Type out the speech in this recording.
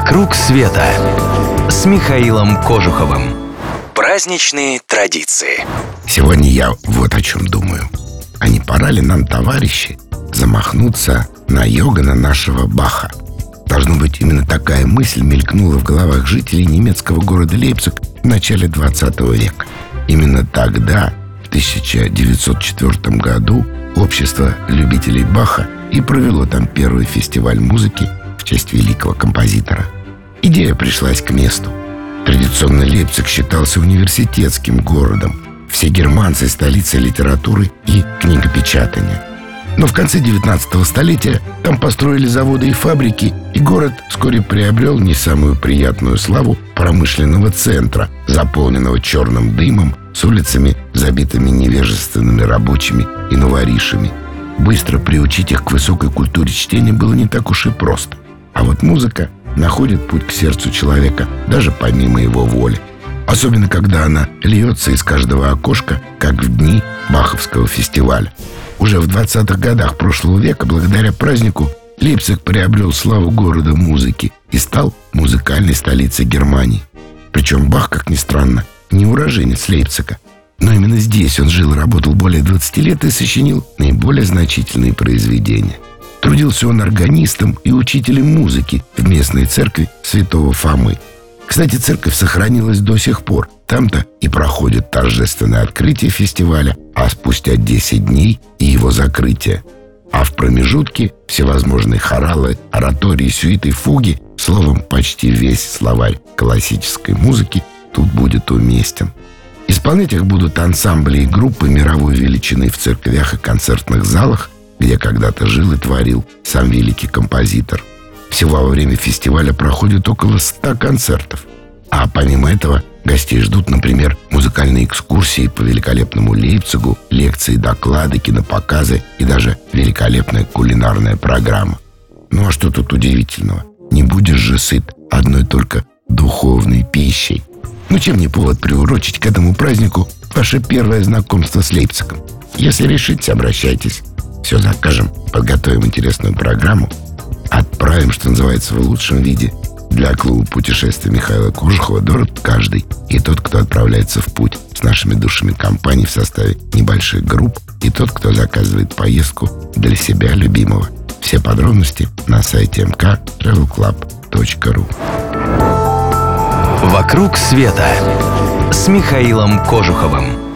«Вокруг света» с Михаилом Кожуховым. Праздничные традиции. Сегодня я вот о чем думаю. А не пора ли нам, товарищи, замахнуться на Йогана нашего Баха? Должно быть, именно такая мысль мелькнула в головах жителей немецкого города Лейпциг в начале 20 века. Именно тогда, в 1904 году, общество любителей Баха и провело там первый фестиваль музыки в честь великого композитора. Идея пришлась к месту. Традиционно Лейпциг считался университетским городом. Все германцы – столица литературы и книгопечатания. Но в конце 19 столетия там построили заводы и фабрики, и город вскоре приобрел не самую приятную славу промышленного центра, заполненного черным дымом, с улицами, забитыми невежественными рабочими и новоришами. Быстро приучить их к высокой культуре чтения было не так уж и просто. А вот музыка находит путь к сердцу человека даже помимо его воли. Особенно, когда она льется из каждого окошка, как в дни Баховского фестиваля. Уже в 20-х годах прошлого века, благодаря празднику, Лейпциг приобрел славу города музыки и стал музыкальной столицей Германии. Причем Бах, как ни странно, не уроженец Лейпцига. Но именно здесь он жил и работал более 20 лет и сочинил наиболее значительные произведения – Трудился он органистом и учителем музыки в местной церкви святого Фомы. Кстати, церковь сохранилась до сих пор. Там-то и проходит торжественное открытие фестиваля, а спустя 10 дней и его закрытие. А в промежутке всевозможные хоралы, оратории, сюиты, фуги, словом, почти весь словарь классической музыки тут будет уместен. Исполнять их будут ансамбли и группы мировой величины в церквях и концертных залах – где когда-то жил и творил сам великий композитор. Всего во время фестиваля проходит около ста концертов. А помимо этого гостей ждут, например, музыкальные экскурсии по великолепному Лейпцигу, лекции, доклады, кинопоказы и даже великолепная кулинарная программа. Ну а что тут удивительного? Не будешь же сыт одной только духовной пищей. Ну чем не повод приурочить к этому празднику ваше первое знакомство с Лейпцигом? Если решите, обращайтесь. Все закажем, подготовим интересную программу, отправим, что называется, в лучшем виде. Для клуба путешествия Михаила Кожухова дорог каждый. И тот, кто отправляется в путь с нашими душами компаний в составе небольших групп, и тот, кто заказывает поездку для себя любимого. Все подробности на сайте mktravelclub.ru «Вокруг света» с Михаилом Кожуховым.